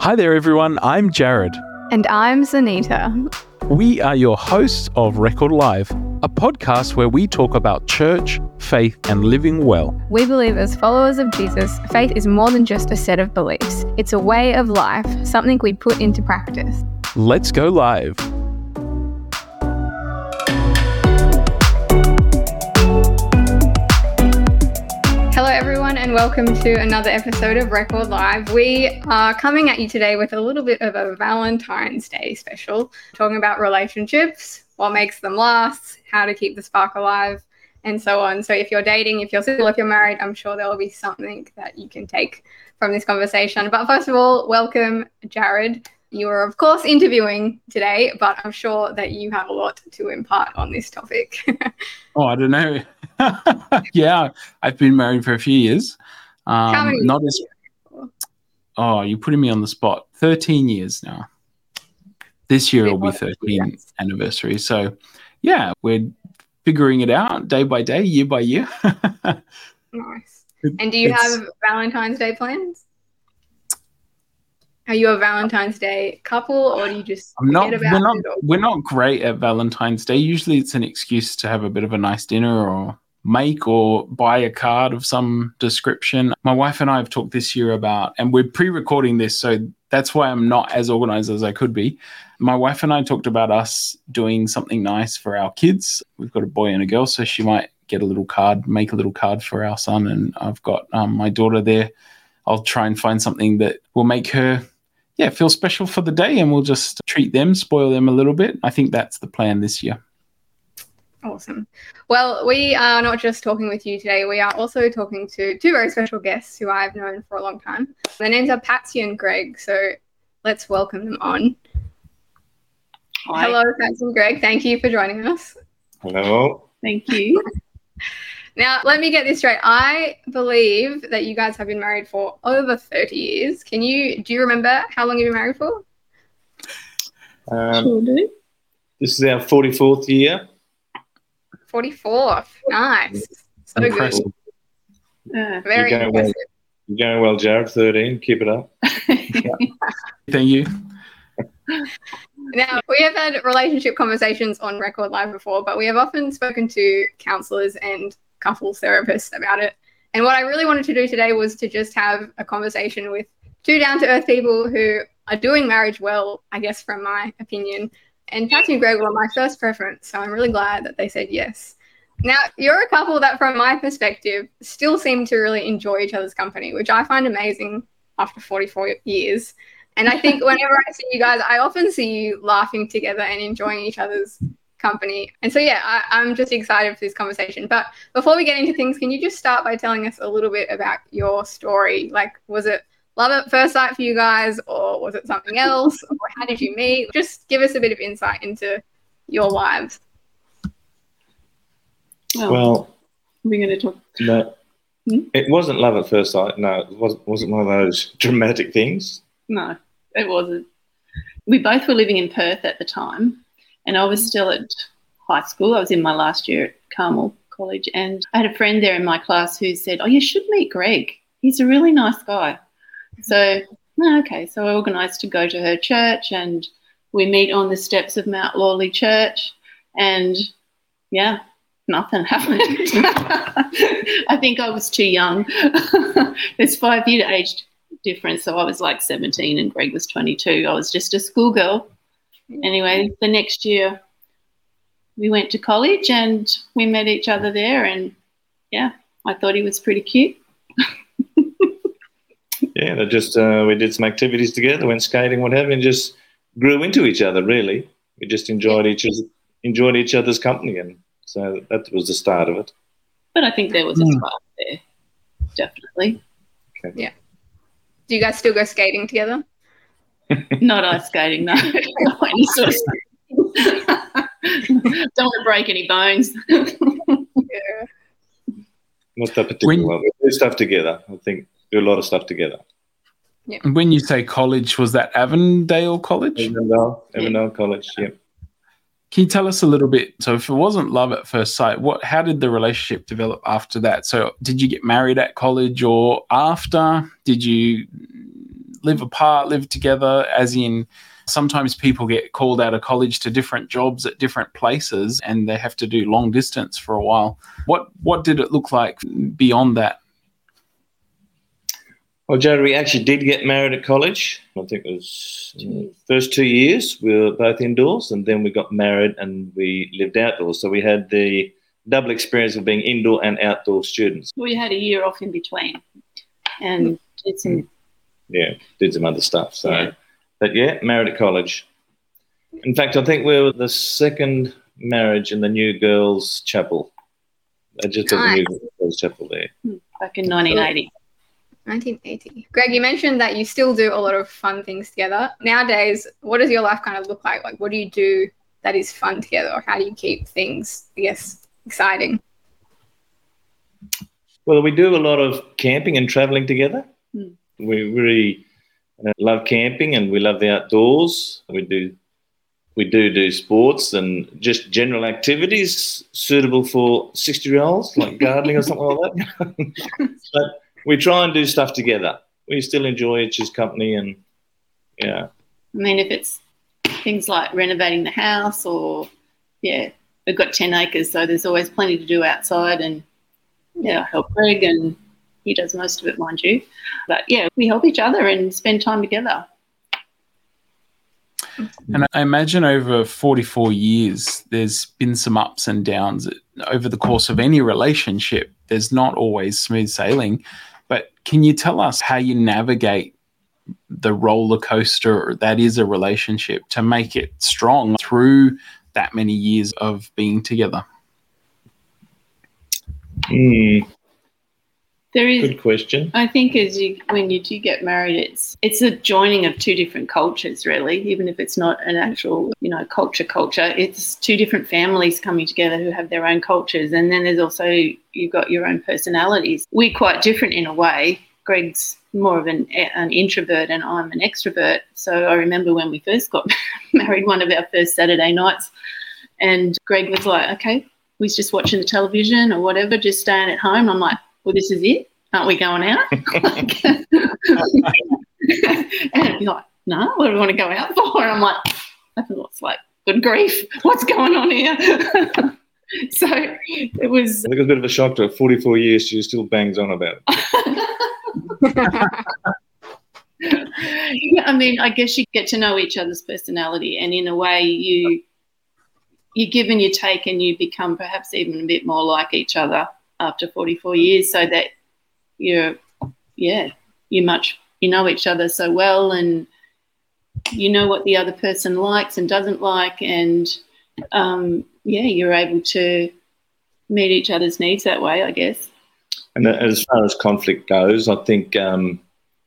Hi there, everyone. I'm Jared. And I'm Zanita. We are your hosts of Record Live, a podcast where we talk about church, faith, and living well. We believe, as followers of Jesus, faith is more than just a set of beliefs, it's a way of life, something we put into practice. Let's go live. And welcome to another episode of Record Live. We are coming at you today with a little bit of a Valentine's Day special, talking about relationships, what makes them last, how to keep the spark alive, and so on. So, if you're dating, if you're single, if you're married, I'm sure there will be something that you can take from this conversation. But first of all, welcome, Jared. You are, of course, interviewing today, but I'm sure that you have a lot to impart on this topic. oh, I don't know. yeah, I've been married for a few years. How Um, many not as oh, you're putting me on the spot. Thirteen years now. This year Bit will be more than 13 yes. anniversary. So, yeah, we're figuring it out day by day, year by year. Nice. And do you It's- have Valentine's Day plans? Are you a Valentine's Day couple, or do you just I'm not. forget about We're not. Or, We're not great at Valentine's Day. Usually, it's an excuse to have a bit of a nice dinner or make or buy a card of some description. My wife and I have talked this year about, and we're pre-recording this, so that's why I'm not as organized as I could be. My wife and I talked about us doing something nice for our kids. We've got a boy and a girl, so she might get a little card, make a little card for our son, and I've got um, my daughter there. I'll try and find something that will make her yeah, feel special for the day and we'll just treat them, spoil them a little bit. I think that's the plan this year. awesome. Well, we are not just talking with you today. We are also talking to two very special guests who I've known for a long time. Their names are Patsy and Greg. So let's welcome them on. Hello, Patsy and Greg. Thank you for joining us. Hello. Thank you. Now, let me get this straight. I believe that you guys have been married for over 30 years. Can you, do you remember how long you've been married for? Um, sure do. this is our 44th year. 44th. Nice. So good. Impressive. Uh, Very You're going well. impressive. You're going well, Jared. 13. Keep it up. Thank you. Now, we have had relationship conversations on Record Live before, but we have often spoken to counselors and couples therapists about it. And what I really wanted to do today was to just have a conversation with two down to earth people who are doing marriage well, I guess, from my opinion. And Patsy and Greg were my first preference, so I'm really glad that they said yes. Now, you're a couple that, from my perspective, still seem to really enjoy each other's company, which I find amazing after 44 years. And I think whenever I see you guys, I often see you laughing together and enjoying each other's company. And so, yeah, I, I'm just excited for this conversation. But before we get into things, can you just start by telling us a little bit about your story? Like, was it love at first sight for you guys, or was it something else? Or how did you meet? Just give us a bit of insight into your lives. well, Well, we're going to talk. no, Hmm? it wasn't love at first sight. No, it wasn't, wasn't one of those dramatic things. No, it wasn't. We both were living in Perth at the time, and I was mm. still at high school. I was in my last year at Carmel College, and I had a friend there in my class who said, "Oh, you should meet Greg. He's a really nice guy." So, "Oh, okay, so I organised to go to her church, and we meet on the steps of Mount Lawley Church, and yeah, nothing happened. I think I was too young. There's five year age difference, so I was like 17 and Greg was 22. I was just a schoolgirl. Anyway, the next year we went to college and we met each other there, and yeah, I thought he was pretty cute. Yeah, they just uh, we did some activities together, went skating, what have you, and just grew into each other. Really, we just enjoyed each enjoyed each other's company, and so that was the start of it. But I think there was a Hmm. spark there, definitely. Yeah. Do you guys still go skating together? Not ice skating, no. Any sort of- Don't want to break any bones. Yeah. Not that particular When- one. We do stuff together. I think do a lot of stuff together. When you say college, was that Avondale College? Avondale, Avondale College. Yeah. Can you tell us a little bit? So, if it wasn't love at first sight, what? How did the relationship develop after that? So, did you get married at college or after? Did you live apart, live together, as in sometimes people get called out of college to different jobs at different places and they have to do long distance for a while. What what did it look like beyond that? Well, Jodie, we actually did get married at college. I think it was first two years we were both indoors, and then we got married and we lived outdoors. So we had the double experience of being indoor and outdoor students. We had a year off in between, and did some Yeah, did some other stuff. So, Yeah. but yeah, married at college. In fact, I think we were the second marriage in the New Girls Chapel. They just built the New Girls Chapel there. Hmm, back in 1980. 1980. Greg, you mentioned that you still do a lot of fun things together. Nowadays, what does your life kind of look like? Like, what do you do that is fun together? Or how do you keep things, I guess, exciting? Well, we do a lot of camping and traveling together. We really uh, love camping and we love the outdoors. We do we do do sports and just general activities suitable for sixty year olds like gardening or something like that. but we try and do stuff together. We still enjoy each other's company and yeah. I mean, if it's things like renovating the house or, yeah, we've got 10 acres, so there's always plenty to do outside. And, yeah, help Greg, and he does most of it, mind you. But, yeah, we help each other and spend time together. And I imagine over 44 years, there's been some ups and downs over the course of any relationship. There's not always smooth sailing. But can you tell us how you navigate the roller coaster that is a relationship to make it strong through that many years of being together? Hmm, There is, good question. I think, as you when you do get married, it's it's a joining of two different cultures, really. Even if it's not an actual, you know, culture culture, it's two different families coming together who have their own cultures, and then there's also you've got your own personalities. We're quite different in a way. Greg's more of an an introvert, and I'm an extrovert. So I remember when we first got married, one of our first Saturday nights, and Greg was like, "Okay, we was just watching the television or whatever, just staying at home." I'm like, "Well, this is it." aren't we going out? Like- and be like, no, what do we want to go out for? And I'm like, I thought it's like, good grief, what's going on here? so it was, I think it was a bit of a shock to her. 44 years, she still bangs on about it. yeah, I mean, I guess you get to know each other's personality, and in a way, you you give and you take, and you become perhaps even a bit more like each other after 44 years, so that you're, yeah, you much you know each other so well, and you know what the other person likes and doesn't like, and um, yeah, you're able to meet each other's needs that way, I guess. And as far as conflict goes, I think um,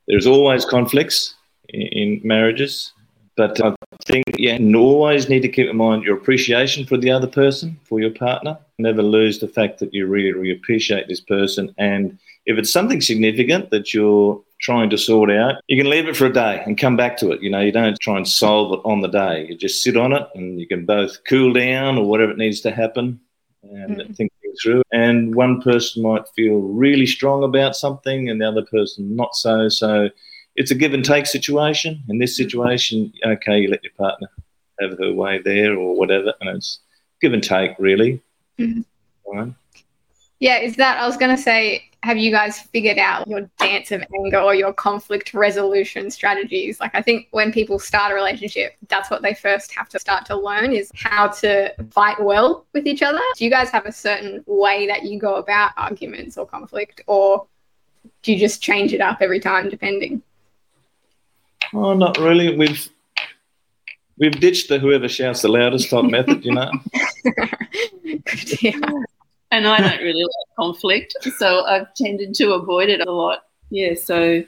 there's always conflicts in, in marriages, but think yeah, you always need to keep in mind your appreciation for the other person, for your partner. Never lose the fact that you really, really appreciate this person, and if it's something significant that you're trying to sort out, you can leave it for a day and come back to it. You know, you don't try and solve it on the day. You just sit on it, and you can both cool down or whatever it needs to happen, and Mhm. think things through. And one person might feel really strong about something, and the other person not so. So it's a give and take situation. In this situation, okay, you let your partner have her way there or whatever, and it's give and take really. Mhm. Right. Yeah, is that I was gonna say, have you guys figured out your dance of anger or your conflict resolution strategies? Like I think when people start a relationship, that's what they first have to start to learn is how to fight well with each other. Do you guys have a certain way that you go about arguments or conflict or do you just change it up every time depending? Oh, not really. We've we've ditched the whoever shouts the loudest type method. You know. Yeah. and I don't really like conflict, so I've tended to avoid it a lot. Yeah, so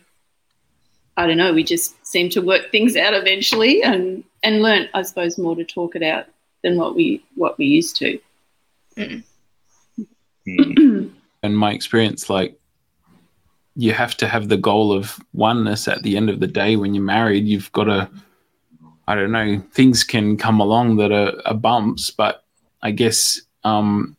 I don't know. We just seem to work things out eventually, and and learn, I suppose, more to talk it out than what we what we used to. Hmm. in my experience, like you have to have the goal of oneness at the end of the day when you're married. You've got to, I don't know, things can come along that are, are bumps, but I guess um,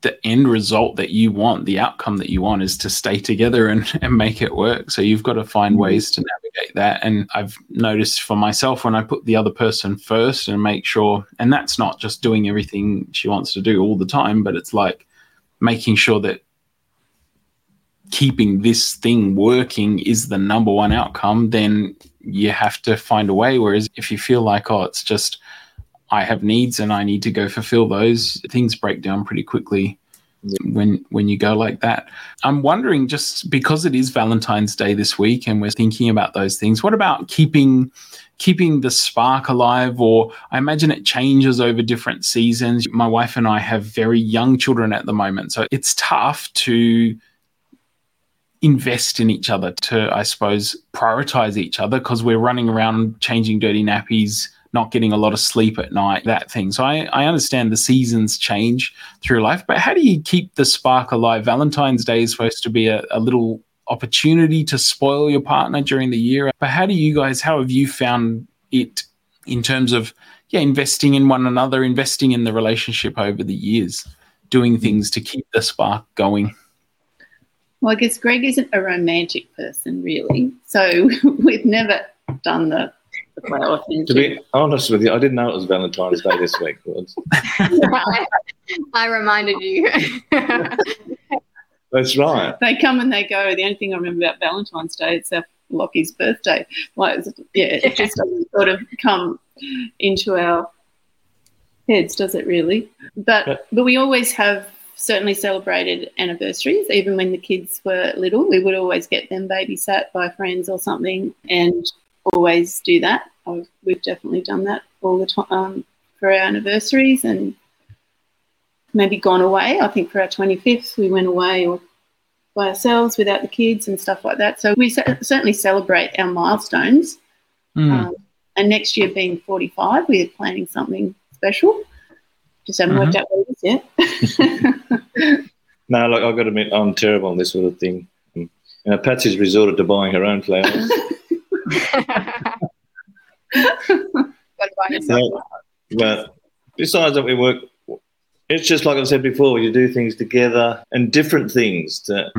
the end result that you want, the outcome that you want, is to stay together and, and make it work. So you've got to find ways to navigate that. And I've noticed for myself when I put the other person first and make sure, and that's not just doing everything she wants to do all the time, but it's like making sure that keeping this thing working is the number one outcome, then you have to find a way. Whereas if you feel like, oh, it's just, I have needs and I need to go fulfill those, things break down pretty quickly when when you go like that. I'm wondering just because it is Valentine's Day this week and we're thinking about those things, what about keeping keeping the spark alive or I imagine it changes over different seasons. My wife and I have very young children at the moment, so it's tough to invest in each other to I suppose prioritize each other because we're running around changing dirty nappies not getting a lot of sleep at night, that thing. So I, I understand the seasons change through life, but how do you keep the spark alive? Valentine's Day is supposed to be a, a little opportunity to spoil your partner during the year. But how do you guys, how have you found it in terms of, yeah, investing in one another, investing in the relationship over the years, doing things to keep the spark going? Well, I guess Greg isn't a romantic person, really. So we've never done the well, to be honest with you, I didn't know it was Valentine's Day this week. I reminded you. That's right. They come and they go. The only thing I remember about Valentine's Day is our Lockie's birthday. Like, yeah, it just doesn't sort of come into our heads, does it really? But but we always have certainly celebrated anniversaries, even when the kids were little. We would always get them babysat by friends or something, and always do that. I've, we've definitely done that all the time um, for our anniversaries and maybe gone away. I think for our 25th, we went away or by ourselves without the kids and stuff like that. So we certainly celebrate our milestones. Mm. Um, and next year being 45, we're planning something special. Just haven't mm-hmm. worked out what it is yet. no, like I've got to admit, I'm terrible on this sort of thing. You know, Patsy's resorted to buying her own flowers. but besides that, we work. It's just like I said before. You do things together and different things to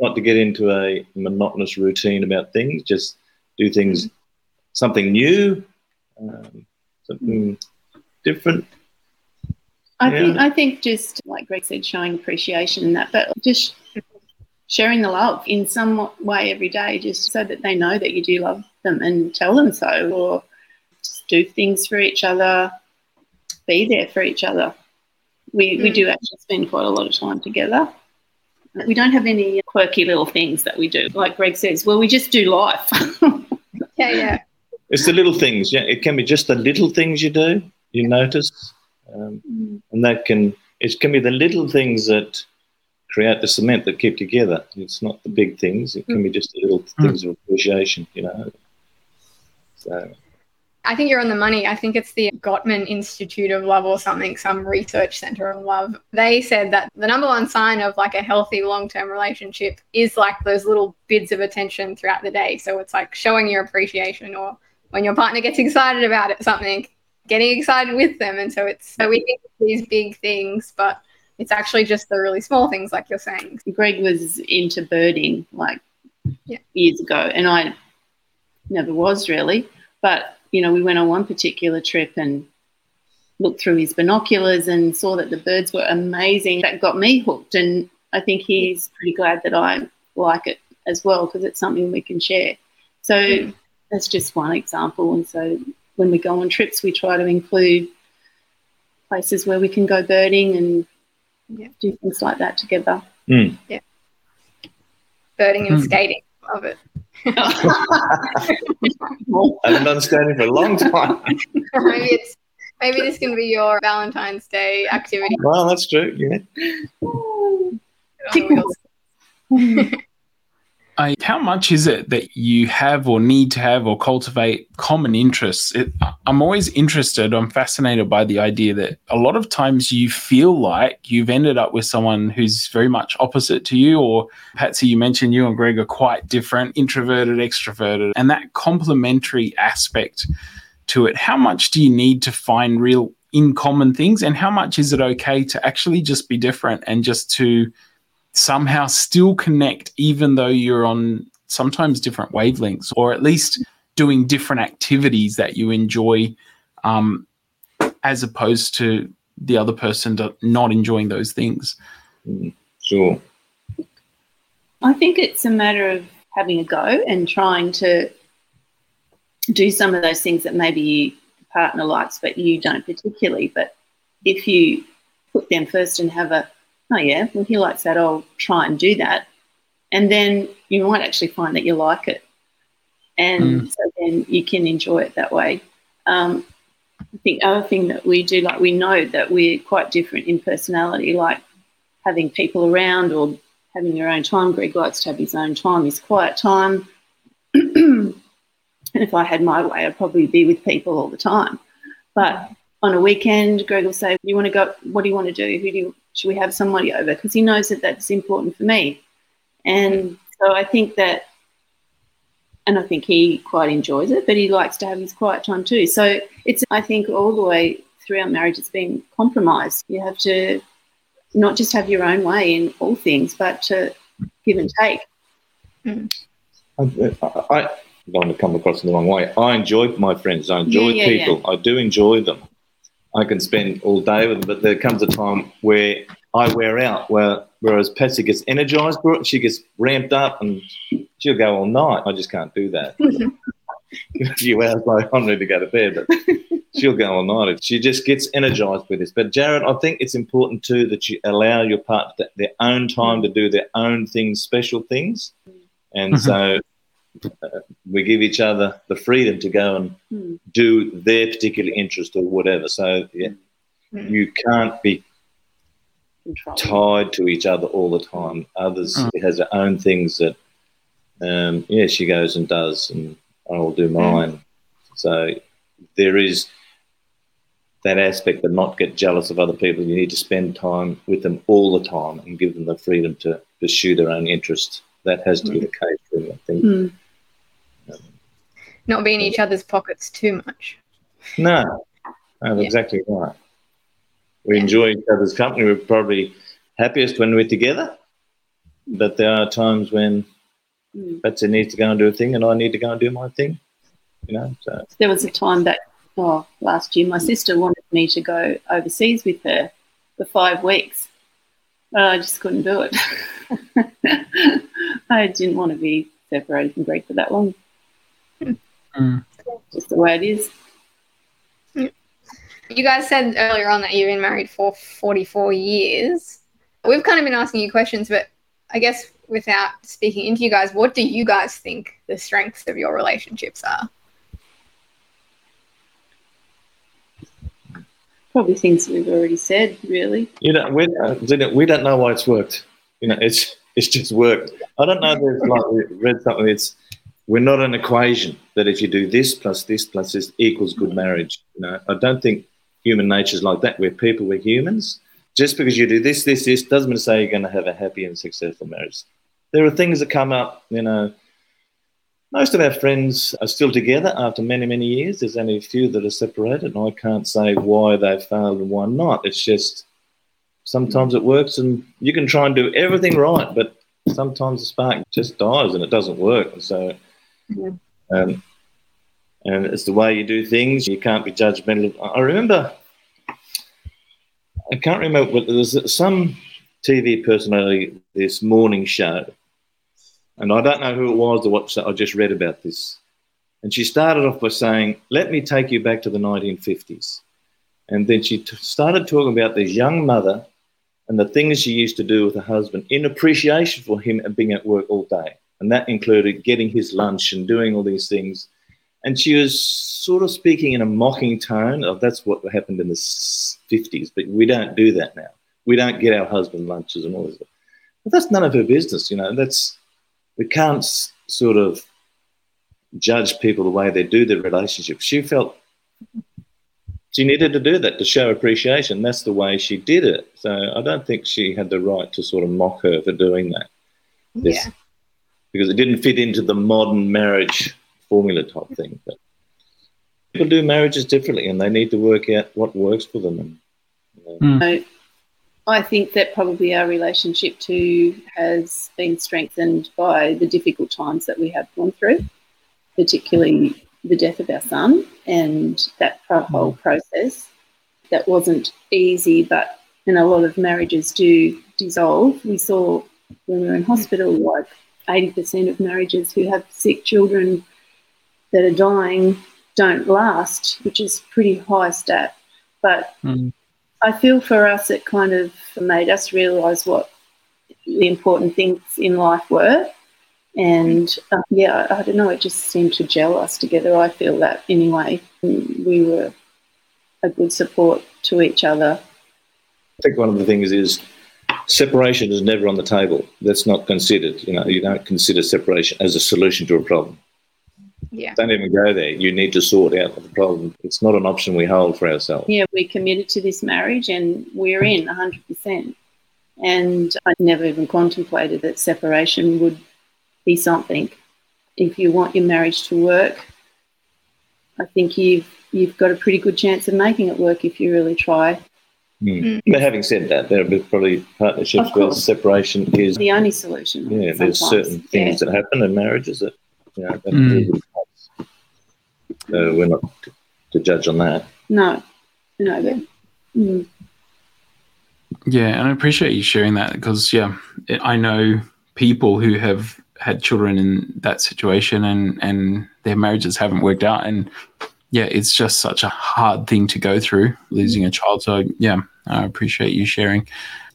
not to get into a monotonous routine about things. Just do things, something new, um, something different. I yeah. think I think just like Greg said, showing appreciation in that, but just sharing the love in some way every day, just so that they know that you do love them and tell them so, or just do things for each other, be there for each other. We, mm. we do actually spend quite a lot of time together. We don't have any quirky little things that we do. Like Greg says, well, we just do life. yeah, yeah. It's the little things. Yeah, it can be just the little things you do, you notice, um, mm. and that can it can be the little things that create the cement that keep together. It's not the big things. It can be just the little things of appreciation, you know. So. I think you're on the money. I think it's the Gottman Institute of Love or something, some research center of love. They said that the number one sign of like a healthy long term relationship is like those little bits of attention throughout the day. So it's like showing your appreciation or when your partner gets excited about it, something, getting excited with them. And so it's so we think these big things, but it's actually just the really small things, like you're saying. Greg was into birding like yeah. years ago, and I never was really. But you know, we went on one particular trip and looked through his binoculars and saw that the birds were amazing. That got me hooked, and I think he's pretty glad that I like it as well because it's something we can share. So mm. that's just one example. And so when we go on trips, we try to include places where we can go birding and yeah. do things like that together. Mm. Yeah. Birding and mm. skating. Love it. I haven't done skating for a long time. maybe it's maybe this can be your Valentine's Day activity. Well, that's true. Yeah. I, how much is it that you have or need to have or cultivate common interests? It, I'm always interested, I'm fascinated by the idea that a lot of times you feel like you've ended up with someone who's very much opposite to you, or Patsy, you mentioned you and Greg are quite different, introverted, extroverted, and that complementary aspect to it. How much do you need to find real in common things, and how much is it okay to actually just be different and just to somehow still connect even though you're on sometimes different wavelengths, or at least doing different activities that you enjoy, um, as opposed to the other person not enjoying those things. Mm, sure. I think it's a matter of having a go and trying to do some of those things that maybe your partner likes, but you don't particularly. But if you put them first and have a, oh yeah, well he likes that, I'll try and do that, and then you might actually find that you like it, and mm. so then you can enjoy it that way. Um, I think other thing that we do, like we know that we're quite different in personality, like having people around or having your own time. Greg likes to have his own time, his quiet time. and if I had my way, I'd probably be with people all the time. But on a weekend, Greg will say, "You want to go? What do you want to do? Who do you, should we have somebody over?" Because he knows that that's important for me. And so I think that, and I think he quite enjoys it, but he likes to have his quiet time too. So it's, I think, all the way through our marriage, it's been compromised. You have to not just have your own way in all things, but to give and take. Mm. I, I, don't want to come across in the wrong way. I enjoy my friends. I enjoy yeah, yeah, people. Yeah. I do enjoy them. I can spend all day with them, but there comes a time where I wear out. Where whereas Patsy gets energized, she gets ramped up, and she'll go all night. I just can't do that. a few hours like I'm ready to go to bed, but she'll go all night. She just gets energized with this. But Jared, I think it's important too that you allow your partner their own time to do their own things, special things, and mm-hmm. so uh, we give each other the freedom to go and mm. do their particular interest or whatever. So yeah, mm. you can't be tied to each other all the time. Others mm. has their own things that um, yeah she goes and does and I'll do mine. So there is that aspect of not get jealous of other people. You need to spend time with them all the time and give them the freedom to pursue their own interests. That has to be the case, really, I think. Not be in each other's pockets too much. No, no yeah. exactly right. We yeah. enjoy each other's company. We're probably happiest when we're together, but there are times when Mm. Patsy needs to go and do a thing, and I need to go and do my thing. You know. So there was a time back oh, last year, my sister wanted me to go overseas with her for five weeks. But I just couldn't do it. I didn't want to be separated from Greg for that long. Mm. Just the way it is. You guys said earlier on that you've been married for 44 years. We've kind of been asking you questions, but I guess without speaking into you guys, what do you guys think the strengths of your relationships are? Probably things we've already said, really. You know, we, uh, we don't know why it's worked. You know, it's it's just worked. I don't know. There's like we read something. It's we're not an equation that if you do this plus this plus this equals good mm-hmm. marriage. You know, I don't think human nature is like that. We're people. We're humans. Just because you do this, this, this doesn't mean to say you're going to have a happy and successful marriage there are things that come up, you know. Most of our friends are still together after many, many years. There's only a few that are separated, and I can't say why they failed and why not. It's just sometimes it works, and you can try and do everything right, but sometimes the spark just dies and it doesn't work. So, um, and it's the way you do things. You can't be judgmental. I remember, I can't remember, but there was some TV personality, this morning show, and I don't know who it was that watched that. I just read about this. And she started off by saying, Let me take you back to the 1950s. And then she t- started talking about this young mother and the things she used to do with her husband in appreciation for him and being at work all day. And that included getting his lunch and doing all these things. And she was sort of speaking in a mocking tone of that's what happened in the 50s, but we don't do that now. We don't get our husband lunches and all this. But that's none of her business, you know. That's we can't sort of judge people the way they do their relationship. She felt she needed to do that to show appreciation. That's the way she did it. So I don't think she had the right to sort of mock her for doing that. This, yeah. Because it didn't fit into the modern marriage formula type thing. But people do marriages differently and they need to work out what works for them. And, you know. mm. I think that probably our relationship too has been strengthened by the difficult times that we have gone through, particularly the death of our son and that whole process. That wasn't easy, but and a lot of marriages do dissolve. We saw when we were in hospital, like 80% of marriages who have sick children that are dying don't last, which is pretty high stat. But mm. I feel for us, it kind of made us realise what the important things in life were. And uh, yeah, I don't know, it just seemed to gel us together. I feel that anyway. We were a good support to each other. I think one of the things is separation is never on the table. That's not considered. You know, you don't consider separation as a solution to a problem. Yeah. Don't even go there. You need to sort out the problem. It's not an option we hold for ourselves. Yeah, we're committed to this marriage and we're in 100%. And I never even contemplated that separation would be something. If you want your marriage to work, I think you've you've got a pretty good chance of making it work if you really try. Mm. But having said that, there are probably partnerships where separation is the only solution. Yeah, there's certain things yeah. that happen in marriages that you know. That mm. So we're not to, to, judge on that. No, no, but. Mm. Yeah, and I appreciate you sharing that because yeah, it, I know people who have had children in that situation and and their marriages haven't worked out and yeah, it's just such a hard thing to go through losing a child. So yeah, I appreciate you sharing.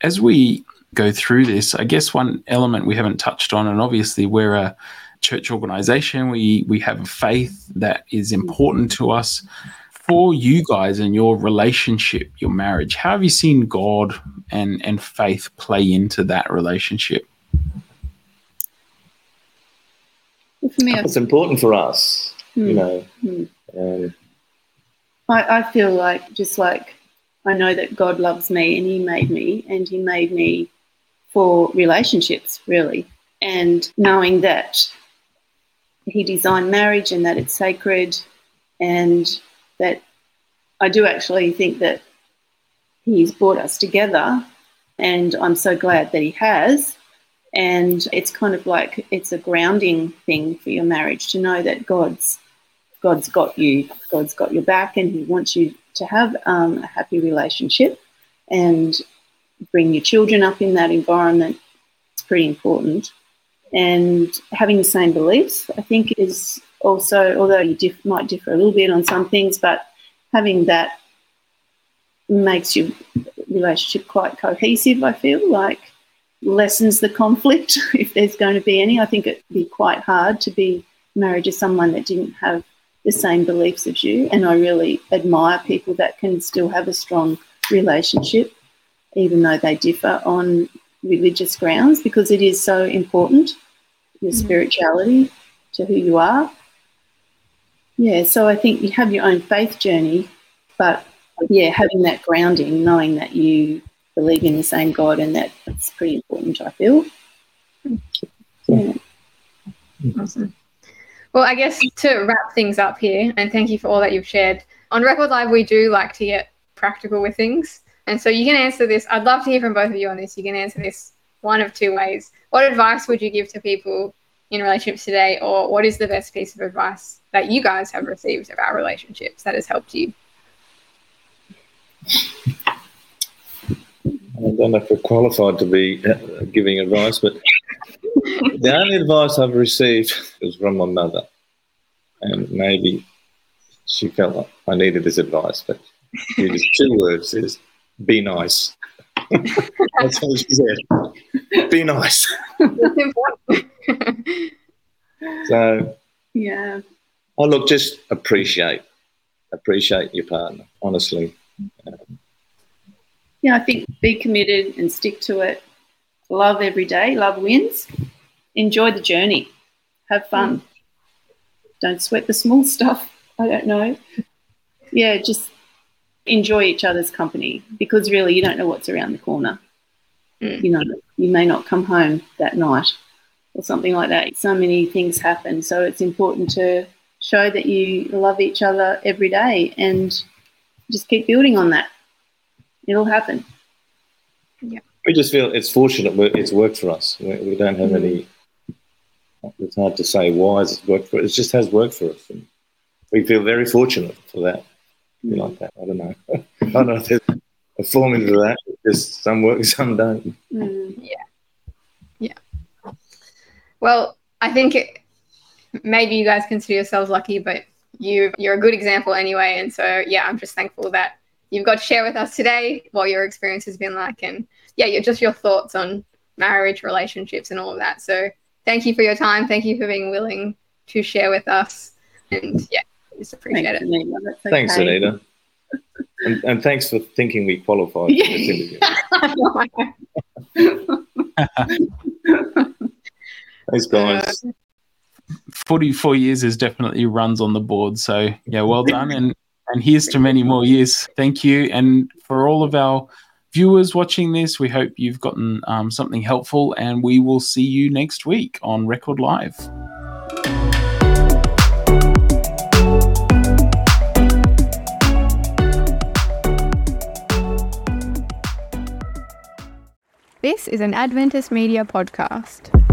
As we go through this, I guess one element we haven't touched on, and obviously we're a church organization, we we have a faith that is important to us. For you guys and your relationship, your marriage, how have you seen God and and faith play into that relationship? For me, it's important for us, mm. you hmm. know. Mm. Um, I, I feel like just like I know that God loves me and He made me and He made me for relationships, really. And knowing that He designed marriage and that it's sacred and that I do actually think that He's brought us together. And I'm so glad that He has. And it's kind of like it's a grounding thing for your marriage to know that God's God's got you, God's got your back, and He wants you to have um, a happy relationship and bring your children up in that environment. It's pretty important. And having the same beliefs, I think, is also, although you diff- might differ a little bit on some things, but having that makes your relationship quite cohesive, I feel like lessens the conflict if there's going to be any. I think it'd be quite hard to be married to someone that didn't have the same beliefs as you. And I really admire people that can still have a strong relationship, even though they differ on religious grounds, because it is so important, your mm-hmm. spirituality to who you are. Yeah, so I think you have your own faith journey, but yeah, having that grounding, knowing that you believe in the same God, and that that's pretty important, I feel. Yeah. Awesome. Well, I guess to wrap things up here, and thank you for all that you've shared. On Record Live, we do like to get practical with things. And so you can answer this. I'd love to hear from both of you on this. You can answer this one of two ways. What advice would you give to people in relationships today, or what is the best piece of advice that you guys have received about relationships that has helped you? I don't know if we're qualified to be uh, giving advice, but the only advice I've received was from my mother, and maybe she felt like I needed this advice, but it is two words: is be nice. That's what she said. Be nice. so yeah. Oh look, just appreciate appreciate your partner. Honestly. Um, yeah, I think be committed and stick to it love every day, love wins. Enjoy the journey, have fun. Mm. Don't sweat the small stuff. I don't know. Yeah, just enjoy each other's company because really you don't know what's around the corner. Mm. You know, you may not come home that night or something like that. So many things happen. So it's important to show that you love each other every day and just keep building on that. It'll happen. Yeah. We just feel it's fortunate it's worked for us. We, we don't have any. It's hard to say why it's worked for. It just has worked for us, and we feel very fortunate for that. Be like that. I don't know. I don't know if there's a formula to that. Just some work, some don't. Mm. Well, I think it, maybe you guys consider yourselves lucky, but you you're a good example anyway. And so yeah, I'm just thankful that you've got to share with us today what your experience has been like, and yeah, you're just your thoughts on marriage, relationships, and all of that. So thank you for your time. Thank you for being willing to share with us, and yeah, just appreciate Thanks, it. Anita. That's Thanks. Anita. And, and thanks for thinking we qualified for this. Thanks, guys. Uh, 44 years is definitely runs on the board. So yeah, well done. And and here's to many more years. Thank you. And for all of our viewers watching this, we hope you've gotten um, something helpful and we will see you next week on Record Live. This is an Adventist Media podcast.